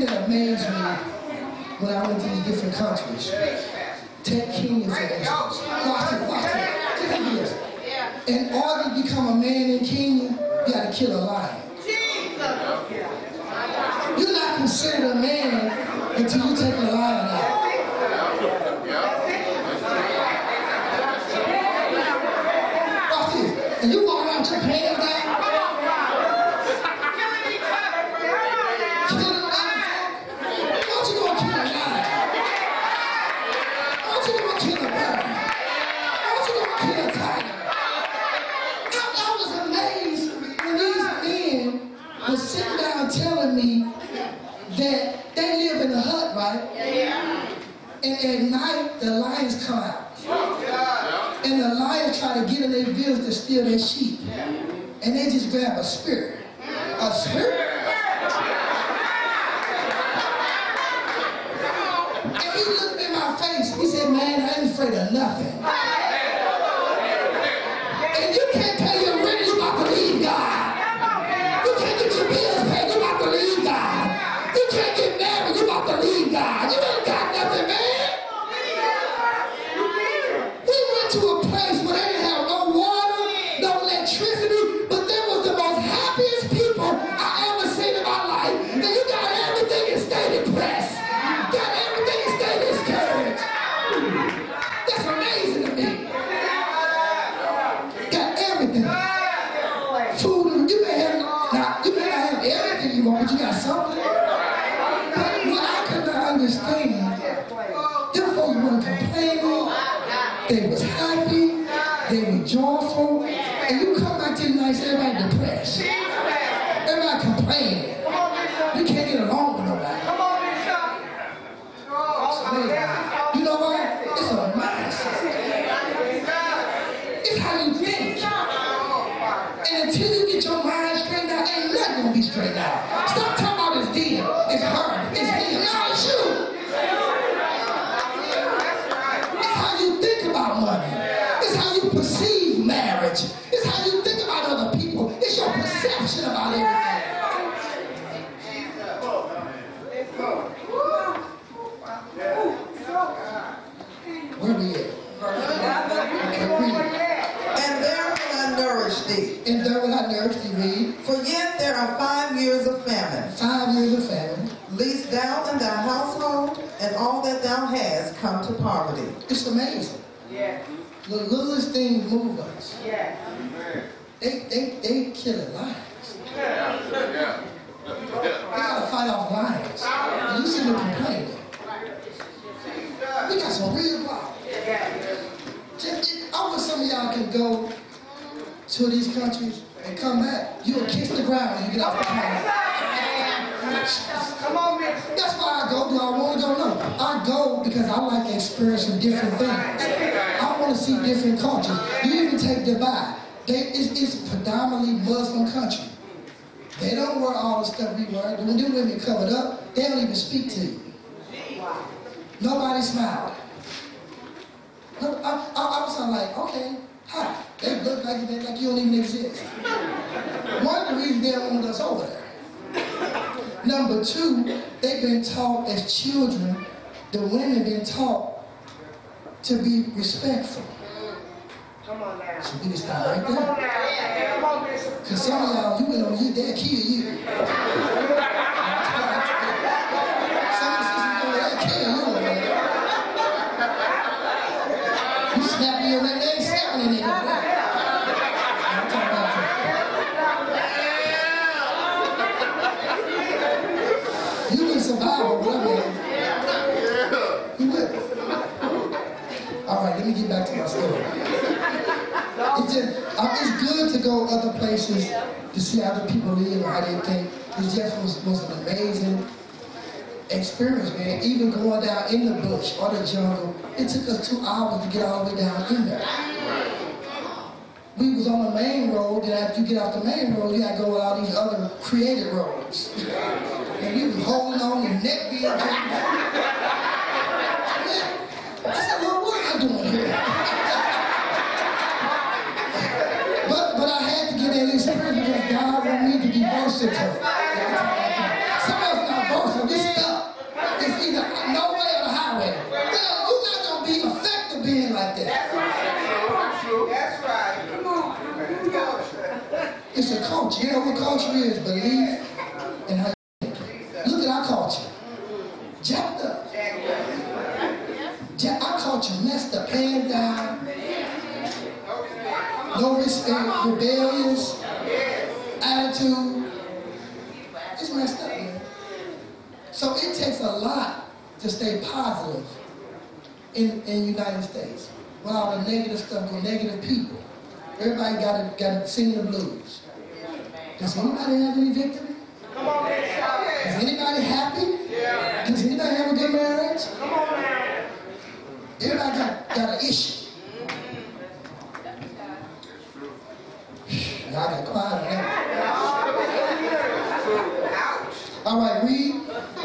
thing that amazed me when I went to these different countries, take Kenya for instance. Watch it, watch it. Look at this. In order to become a man in Kenya, you got to kill a lion. You're not considered and they just grab a spirit. A spirit? And he looked in my face. He said, man, I ain't afraid of nothing. happy, they were joyful, and you come out here nice, everybody depressed. Everybody complaining. Thou hast come to poverty. It's amazing. Yes. The littlest things move us. Yes. They, they, they killing lions. They gotta fight off lions. And you see them complaining. We got some real problems. Just- I wish some of y'all can go to these countries and come back. You'll kiss the ground when you get off the plane. Come on, Mitch. That's why I go. I want to go? No. I go because I like experiencing different things. I want to see different cultures. You even take Dubai. They, it's, it's predominantly Muslim country. They don't wear all the stuff we wear. When them women covered up, they don't even speak to you. Nobody smiled. No, I, I, I was like, okay, hi. They look like, they, like you don't even exist. One of the reasons they don't want us over there. Number two, they've been taught as children, the women been taught to be respectful. Come on now. So we can start right Come on there. now. Come on, Bishop. Because some of y'all, you went on you, they'll kill you. Good to go other places to see how the people live and how they think. It just was, was an amazing experience, man. Even going down in the bush or the jungle, it took us two hours to get all the way down in there. We was on the main road, then after you get off the main road, you gotta go all these other created roads. And we was holding on, your neck being I said, Lord, what am I doing here? To be versatile. Some of us not versatile, we stuck. It's either no way or the highway. Well, you're not gonna be effective being like that. That's right. Come on. It's a culture. You know what culture is? Belief and how you think. Look at our culture. Jacked up. Ja- Our culture messed up, hands down. No respect, rebellious attitude. It's messed up, man. So it takes a lot to stay positive in in United States. With all the negative stuff, with negative people. Everybody got to got to sing the blues. Does anybody have any victory? Come on, Bishop. Is anybody happy? Yeah. Does anybody have a good marriage? Come on now. Everybody got, got an issue. Y'all got quiet on that. All right, read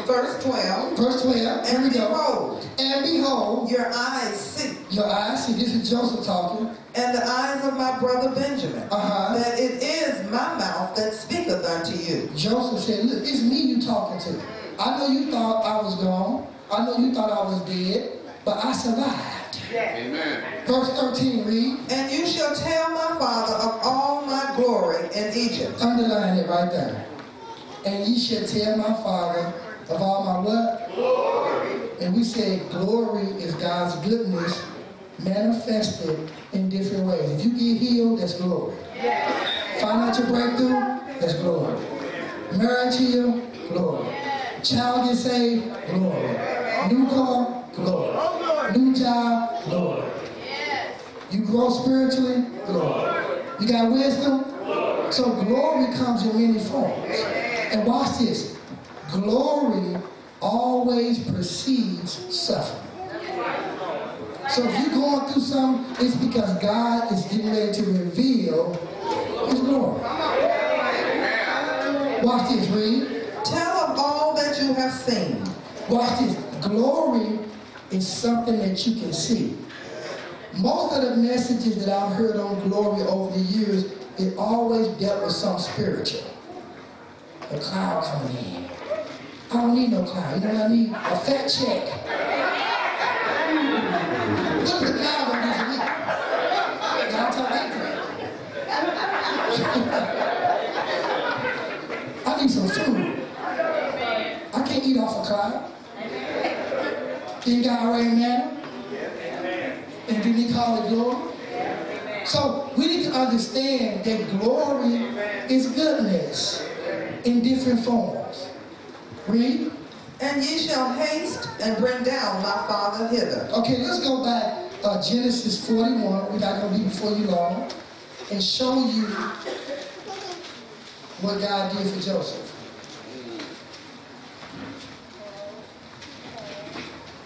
Verse 12. Verse 12. Here we And go. behold, And behold, your eyes see, your eyes, see, this is Joseph talking. and the eyes of my brother Benjamin, Uh-huh. that it is my mouth that speaketh unto you. Joseph said, Look, it's me you talking to. I know you thought I was gone. I know you thought I was dead, but I survived. Yes. Amen. Verse 13, read. And you shall tell my father of all my glory in Egypt, Underline it right there. And ye shall tell my father of all my what? Glory. And we said glory is God's goodness manifested in different ways. If you get healed, that's glory. Financial breakthrough, that's glory. Marriage healed, glory. Child get saved, glory. New car, oh, glory. New job, glory. You grow spiritually, glory. You got wisdom, Glory. so glory comes in many forms. And watch this. Glory always precedes suffering. So if you're going through something, it's because God is getting ready to reveal his glory. Watch this, read. tell of all that you have seen. Watch this. Glory is something that you can see. Most of the messages that I've heard on glory over the years, it always dealt with something spiritual. A cloud coming in. I don't need no cloud. You know what I need? A fat check. The cloud week. Y'all talk to need some food. I can't eat off a cloud. Then God rain manna. And then he call it glory. So we need to understand that glory is goodness in different forms. Read. And ye shall haste and bring down my father hither. Okay, let's go back uh, Genesis 41. We're not going to be before you long. And show you what God did for Joseph.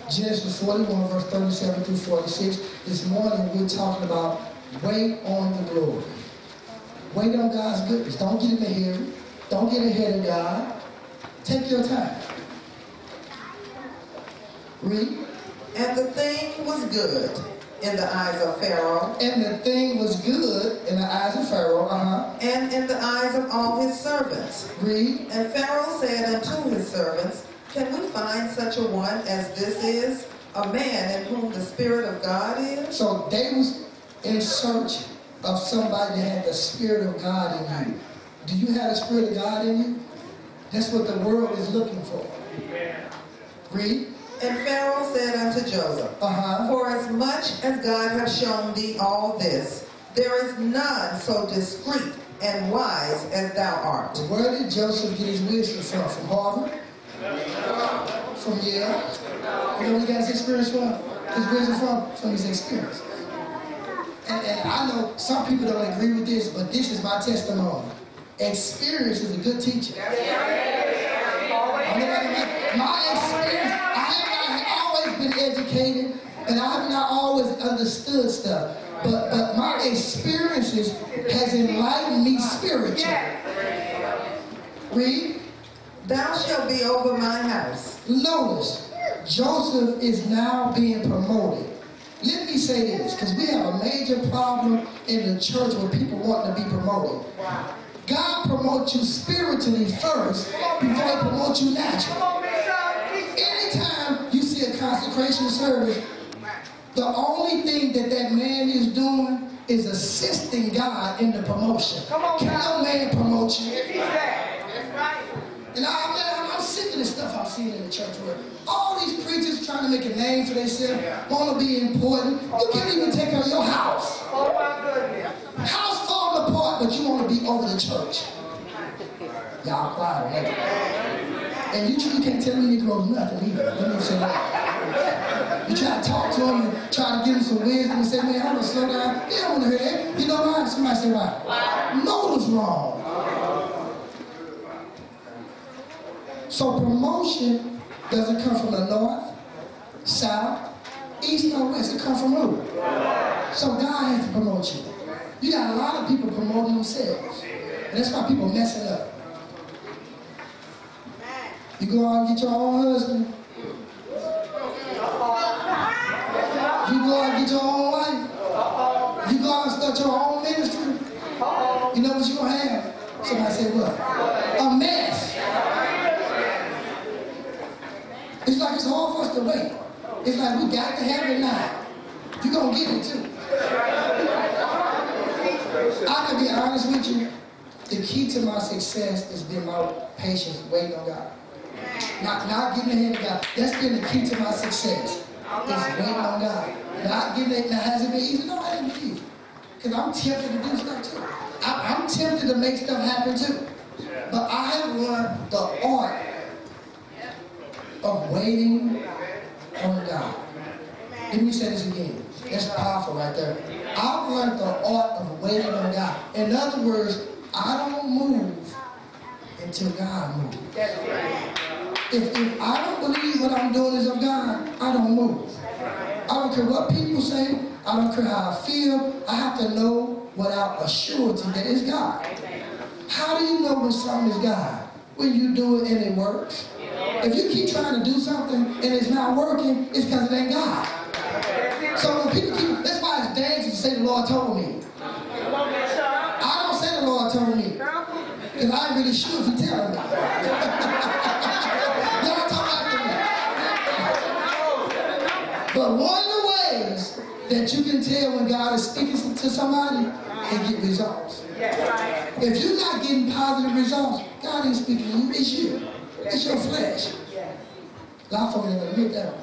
Genesis 41, verse 37 through 46. This morning we're talking about wait on the glory. Wait on God's goodness. Don't get in the hurry. Don't get ahead of God. Take your time. Read. And the thing was good in the eyes of Pharaoh, And the thing was good in the eyes of Pharaoh. Uh-huh. and in the eyes of all his servants. Read. And Pharaoh said unto his servants, Can we find such a one as this is, a man in whom the Spirit of God is? So they was in search of somebody that had the Spirit of God in you. Do you have the Spirit of God in you? That's what the world is looking for. Read. And Pharaoh said unto Joseph, Uh-huh. For as much as God hath shown thee all this, there is none so discreet and wise as thou art. Where did Joseph get his wisdom from? From Harvard? From Yale? You know where he got his experience from? His wisdom from? From his experience. And, and I know some people don't agree with this, but this is my testimony. Experience is a good teacher. I know that My experience, I have not always been educated, and I have not always understood stuff. But but my experiences has enlightened me spiritually. Read. Thou shalt be over my house. Notice, Joseph is now being promoted. Let me say this, because we have a major problem in the church where people want to be promoted. God promotes you spiritually first before he promotes you naturally. Anytime you see a consecration service, the only thing that that man is doing is assisting God in the promotion. Can no man promote you? And I, man, I'm sick of this stuff I've seen in the church where all these preachers trying to make a name for themselves, want to be important. You can't even take care of your house. House church. Y'all quiet? And you, you can't tell them Negroes nothing either. Let me say that. You try to talk to him and try to give him some wisdom and say, man, I'm to slow down. They don't want to hear that. You know why? Somebody say why? Know what's wrong. So promotion doesn't come from the north, south, east, or west. It comes from who? So God has to promote you. You got a lot of people promoting themselves. And that's why people messing up. You go out and get your own husband. You go out and get your own wife. You go out and start your own ministry. You know what you're going to have? Somebody say what? A mess. It's like it's hard for us to wait. It's like we got to have it now. You're going to get it too. I can be honest with you. The key to my success has been my patience waiting on God. Not, not getting ahead of God. That's been the key to my success. Waiting on God. Not getting it. Now, has it been easy? No, it easy. Because I'm tempted to do stuff too. I, I'm tempted to make stuff happen too. But I have learned the art of waiting on God. Let me say this again. That's powerful right there. I've learned the art of waiting on God. In other words, I don't move until God moves. If, if I don't believe what I'm doing is of God, I don't move. I don't care what people say. I don't care how I feel. I have to know without a surety that it's God. How do you know when something is God? When you do it and it works. If you keep trying to do something and it's not working, it's because it ain't God. So when people keep, that's why it's dangerous to say the Lord told me. I don't say the Lord told me. Because I really he telling me. Y'all talk after me. But one of the ways that you can tell when God is speaking to somebody, and get results. If you're not getting positive results, God ain't speaking to you. It's you. It's your flesh. A lot of folks admit that.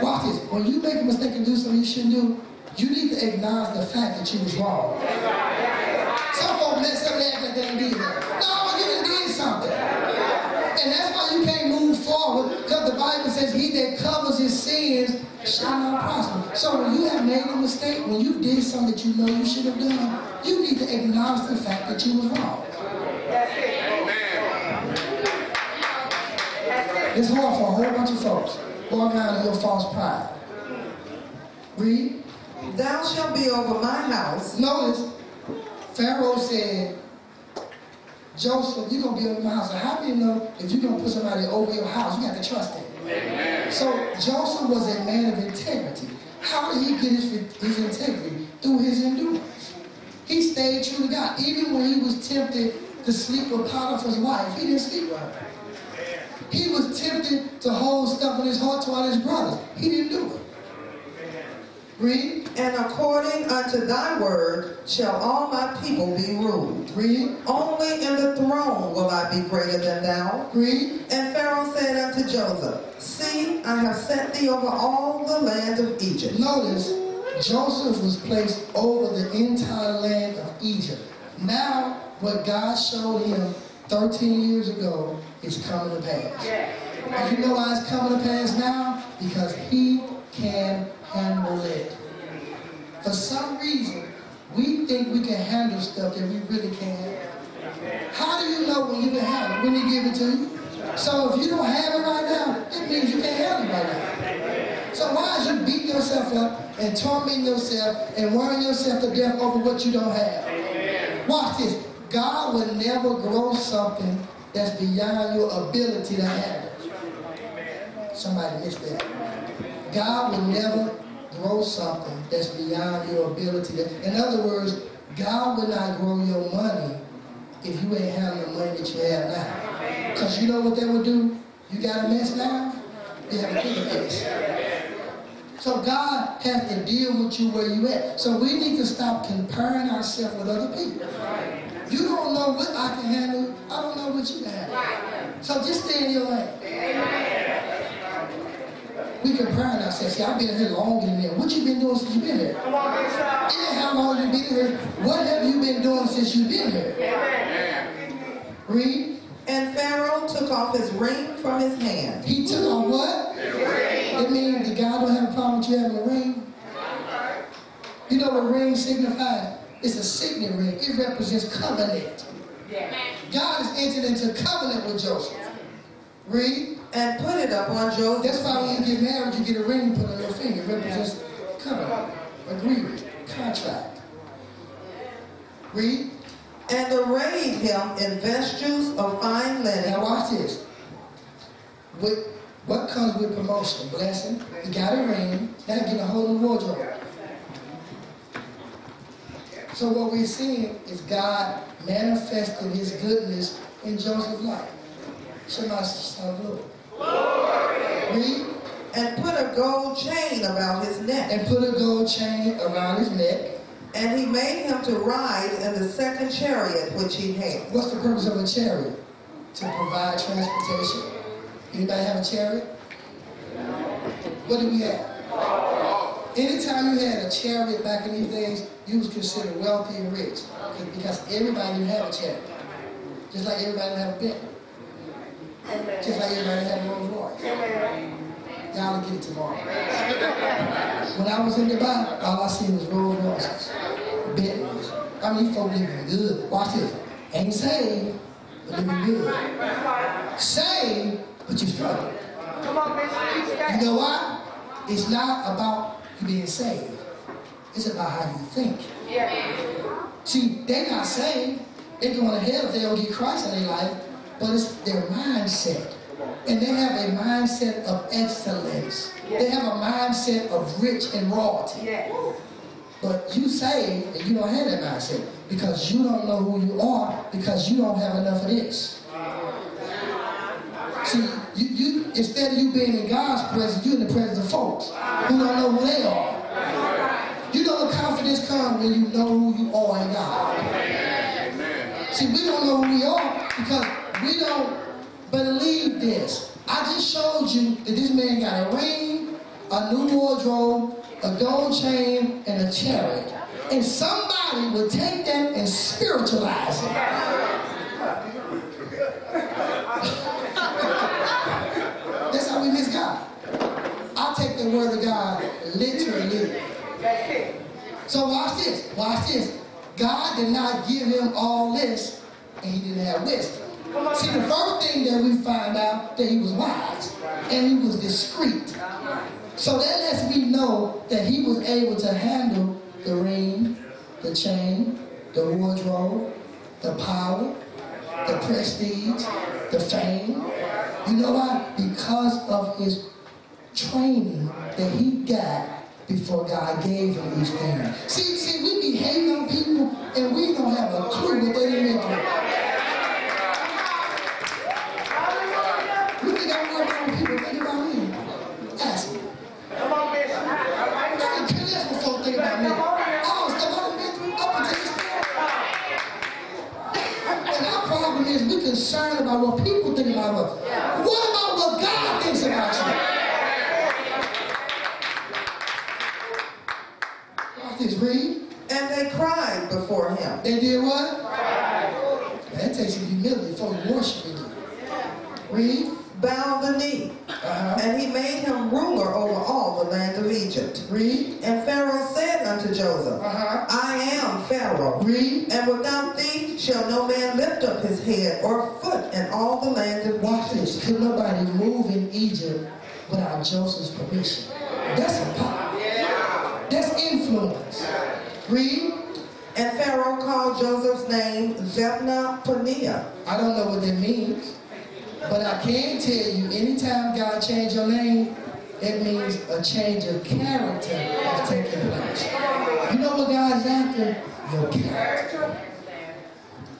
Watch this. When you make a mistake and do something you shouldn't do, you need to acknowledge the fact that you was wrong. Some folks mess up like they didn't do that. No, you done did something. And that's why you can't move forward, because the Bible says he that covers his sins shall not prosper. So when you have made a mistake, when you did something that you know you should have done, you need to acknowledge the fact that you was wrong. That's it. Amen. It's hard for a whole bunch of folks. Walk around in your false pride. Read. Thou shalt be over my house. Notice, Pharaoh said, Joseph, you're going to be over my house. How do you know if you're going to put somebody over your house, you got to trust them. So Joseph was a man of integrity. How did he get his, his integrity? Through his endurance. He stayed true to God. Even when he was tempted to sleep with Potiphar's wife, he didn't sleep with her. He was tempted to hold stuff in his heart toward his brothers. He didn't do it. Read. And according unto thy word shall all my people be ruled. Read. Only in the throne will I be greater than thou. Read. And Pharaoh said unto Joseph, See, I have set thee over all the land of Egypt. Notice, Joseph was placed over the entire land of Egypt. Now, what God showed him 13 years ago is coming to pass. And you know why it's coming to pass now? Because he can handle it. For some reason, we think we can handle stuff that we really can't. How do you know when you can handle it? When he give it to you? So if you don't have it right now, it means you can't handle it right now. So why is you beating yourself up and tormenting yourself and worrying yourself to death over what you don't have? Watch this. God will never grow something that's beyond your ability to handle. Somebody missed that. God will never grow something that's beyond your ability. In other words, God will not grow your money if you ain't having the money that you have now. Because you know what that would do? You got a mess now, you have a bigger mess. So God has to deal with you where you at. So we need to stop comparing ourselves with other people. You don't know what I can handle. I don't know what you can handle. So just stay in your lane. We comparing ourselves. See, I've been here longer than that. What you been doing since you've been here? It ain't how long you been here. What have you been doing since you've been here? Read. And Pharaoh took off his ring from his hand. He took off what? His ring. It means the God don't have a problem with you having a ring. You know what a ring signifies? It's a signet ring. It represents covenant. God has entered into covenant with Joseph. Read. And put it up on Joseph's That's why when you get married, you get a ring put on your finger. It represents covenant, agreement, contract. Read. And arrayed him in vestures of fine linen. Now watch this. With what comes with promotion? Blessing. He got a ring. Now get a whole new wardrobe. So what we're seeing is God manifesting his goodness in Joseph's life. Shout glory. Read. And put a gold chain about his neck. And put a gold chain around his neck. And he made him to ride in the second chariot which he had. What's the purpose of a chariot? To provide transportation. Anybody have a chariot? What do we have? Anytime you had a chariot back in these days, you was considered wealthy and rich. Because everybody didn't have a chariot. Just like everybody didn't have a Bentley. Just like everybody have a Rolls Royce. Y'all will get it tomorrow. When I was in Dubai, all I seen was Rolls Royces, Bentleys. I mean, these folks living good. Watch this. Ain't saved, but living good. Saved, but you struggle. You know why? It's not about you being saved. It's about how you think. See, they're not saved. They're going to hell if they don't get Christ in their life, but it's their mindset. And they have a mindset of excellence. They have a mindset of rich and royalty. But you say that you don't have that mindset because you don't know who you are because you don't have enough of this. See, you, you instead of you being in God's presence, you're in the presence of folks who don't know who they are. You know the confidence comes when you know who you are in God. See, we don't know who we are because we don't believe this. I just showed you that this man got a ring, a new wardrobe, a gold chain, and a chariot. And somebody would take that and spiritualize it. That's how we miss God. I take the word of God literally. So watch this. Watch this. God did not give him all this, and he didn't have wisdom. See, the first thing that we find out that he was wise and he was discreet. So that lets me know that he was able to handle the ring, the chain, the wardrobe, the power, the prestige, the fame. You know why? Because of his training that he got before God gave him these things. See, see, we be hating on people and we don't have a clue what they done concerned about what people think about us. What about what God thinks about you? This, read. And they cried before him. They did what? That takes some humility before you worship him. Read. Bow the knee. Uh-huh. And he made him ruler over all the land of Egypt. Read. And Pharaoh said unto Joseph, Uh-huh. I am Pharaoh. Read. And without thee shall no man lift up his head or foot in all the land of Watch Egypt. this. Could nobody move without Joseph's permission? That's a power. That's influence. Read. And Pharaoh called Joseph's name Zaphnath-paaneah. I don't know what that means, but I can tell you anytime God change your name, it means a change of character has taken place. You know what God's after? Your character.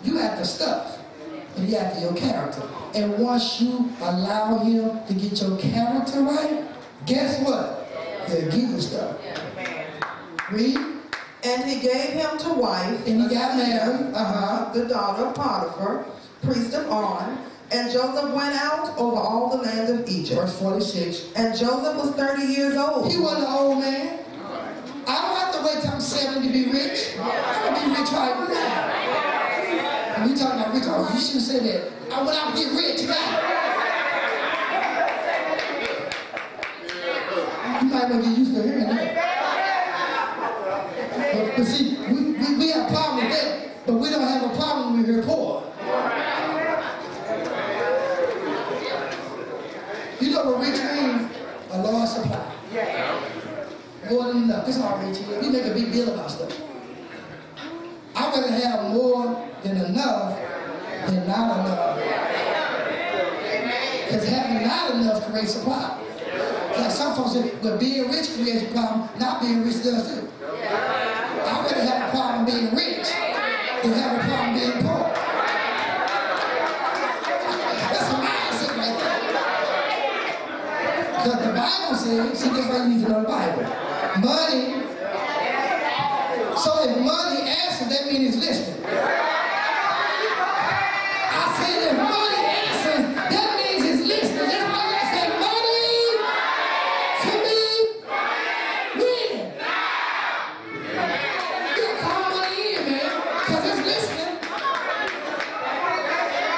You after stuff, he after your character. And once you allow him to get your character right, guess what? He'll give you stuff. Read. And he gave him to wife And he got married. Uh-huh. the daughter of Potiphar, priest of On. And Joseph went out over all the land of Egypt. Verse 46. And Joseph was 30 years old. He wasn't an old man. I don't have to wait till I'm 70 to be rich. I can be rich right now. We talking about rich. Oh, you shouldn't say that. I went out to get rich now. You might to get used to hearing that. But, but see, we, we, we have a problem with that, but we don't have a problem when we hear poor. You know what rich means? A large supply. More than enough. All rich is. We make a big deal about stuff. I'd rather have more than enough than not enough. Because having not enough creates a problem. Like some folks say, well, being rich creates a problem, not being rich does too. I'd rather have a problem being rich than have a problem being poor. That's a mindset right there. Because the Bible says, see, that's why you need to know the Bible. Money. So if money answers, that means it's listening.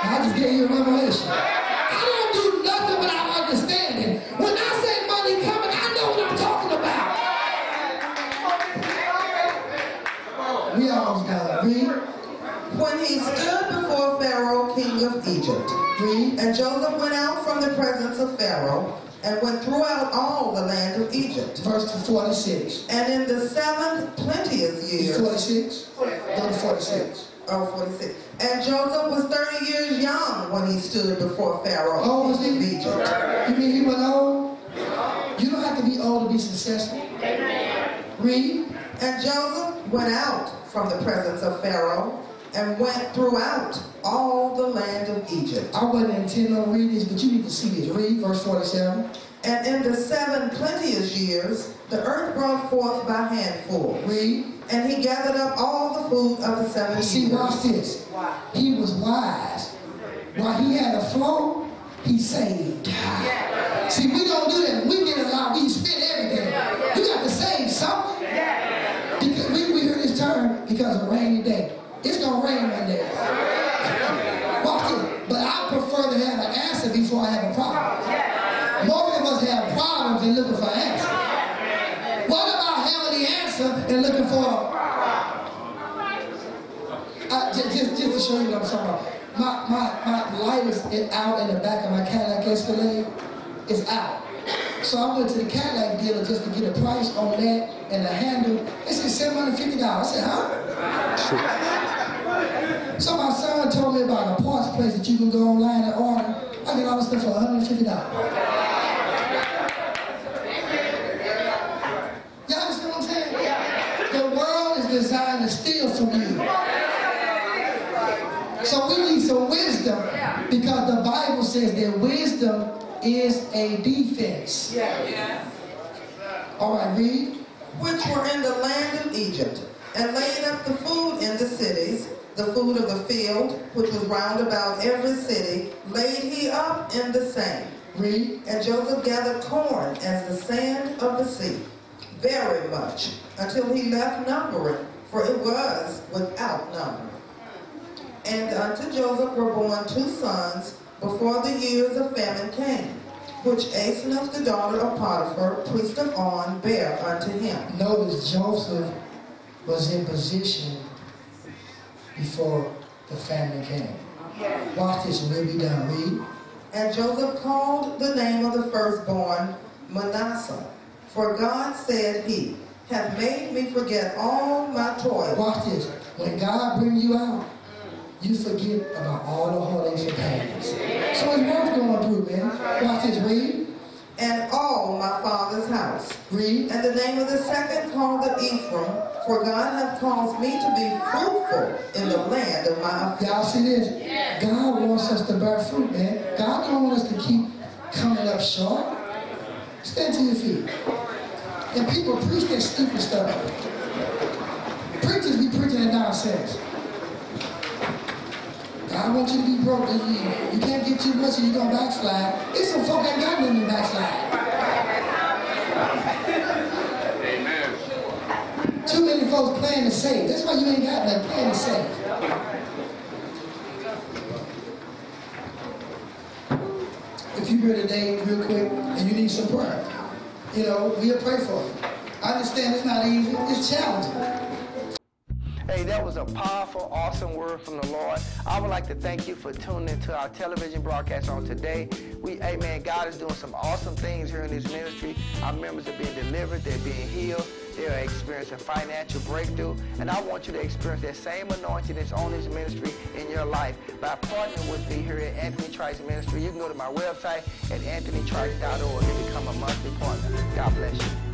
I just gave you a revelation. Egypt. Verse 46. And in the seventh plenteous year, 46? Go to 46. oh, 46. And Joseph was 30 years young when he stood before Pharaoh, How old was king of he? Egypt. You mean he wasn't old? You don't have to be old to be successful. Read. And Joseph went out from the presence of Pharaoh and went throughout all I wasn't intending on reading this, but you need to see this. Read verse 47. And in the seven plenteous years, the earth brought forth by handful. Read. And he gathered up all the food of the seven See, years. watch this. He was wise. While he had a flow, he saved. See, we don't do that. We get a lot. We spend everything. You got to save something. Because we, we hear this term because of rainy day. It's gonna rain have. Most of us have problems and looking for answers. What about having the answer and looking for uh, just, just, just to show you what I'm talking about. My, my, my light is out in the back of my Cadillac Escalade. It's out. So I went to the Cadillac dealer just to get a price on that and the handle. They said $750. I said, huh? So my son told me about a parts place that you can go online and order. I get all this stuff for $150. Y'all understand what I'm saying? The world is designed to steal from you. So we need some wisdom because the Bible says that wisdom is a defense. All right, read. which were in the land of Egypt, and laid up the food in the cities, the food of the field, which was round about every city, laid he up in the same. Read. And Joseph gathered corn as the sand of the sea, very much, until he left numbering, for it was without number. And unto Joseph were born two sons before the years of famine came, which Asenath the daughter of Potiphar, priest of On, bare unto him. Notice Joseph was in position before the famine came. Watch this and be done. Read. And Joseph called the name of the firstborn Manasseh, for God said he, hath made me forget all my toil. Watch this. When God brings you out, mm. you forget about all the heartaches and pains. So it's worth going through, man. Watch this. Read. And all my father's house. Read. And the name of the second called it Ephraim, for God hath caused me to be fruitful in the land of my Y'all see this? God wants us to bear fruit, man. God don't want us to keep coming up short. Stand to your feet. And people preach that stupid stuff. Preachers be preaching that nonsense. God wants you to be broke. You, you can't get too much and you're going to backslide. There's some folk that got nothing to backslide. Amen. Too many folks playing it safe. That's why you ain't got nothing playing it safe. If you're here today, real quick, and you need some prayer, you know, we'll pray for you. I understand it's not easy, it's challenging. That was a powerful, awesome word from the Lord. I would like to thank you for tuning into our television broadcast on today. We, amen, God is doing some awesome things here in this ministry. Our members are being delivered, they're being healed, they're experiencing financial breakthrough. And I want you to experience that same anointing that's on this ministry in your life by partnering with me here at Anthony Trice Ministry. You can go to my website at anthonytrice.org and become a monthly partner. God bless you.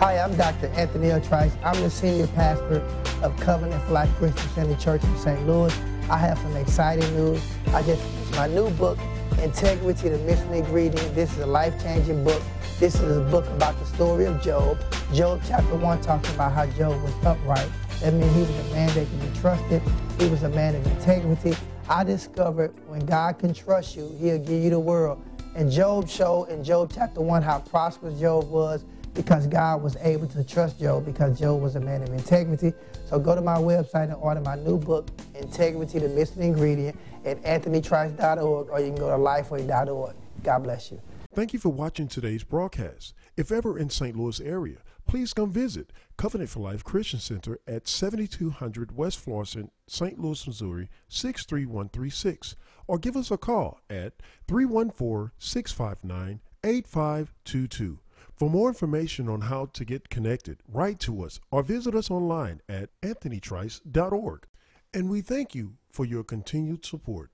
Hi, I'm Dr. Anthony L. Trice. I'm the senior pastor of Covenant Life Christian Center Church in St. Louis. I have some exciting news. I just finished my new book, Integrity, the Missing Ingredient. This is a life-changing book. This is a book about the story of Job. Job chapter 1 talks about how Job was upright. That means he was a man that could be trusted. He was a man of integrity. I discovered when God can trust you, he'll give you the world. And Job showed in Job chapter 1 how prosperous Job was because God was able to trust Job because Job was a man of integrity. So go to my website and order my new book, Integrity, the Missing Ingredient, at anthonytrice.org or you can go to lifeway.org. God bless you. Thank you for watching today's broadcast. If ever in St. Louis area, please come visit Covenant for Life Christian Center at 7200 West Florissant, St. Louis, Missouri 63136 or give us a call at 314-659-8522. For more information on how to get connected, write to us or visit us online at anthonytrice.org. And we thank you for your continued support.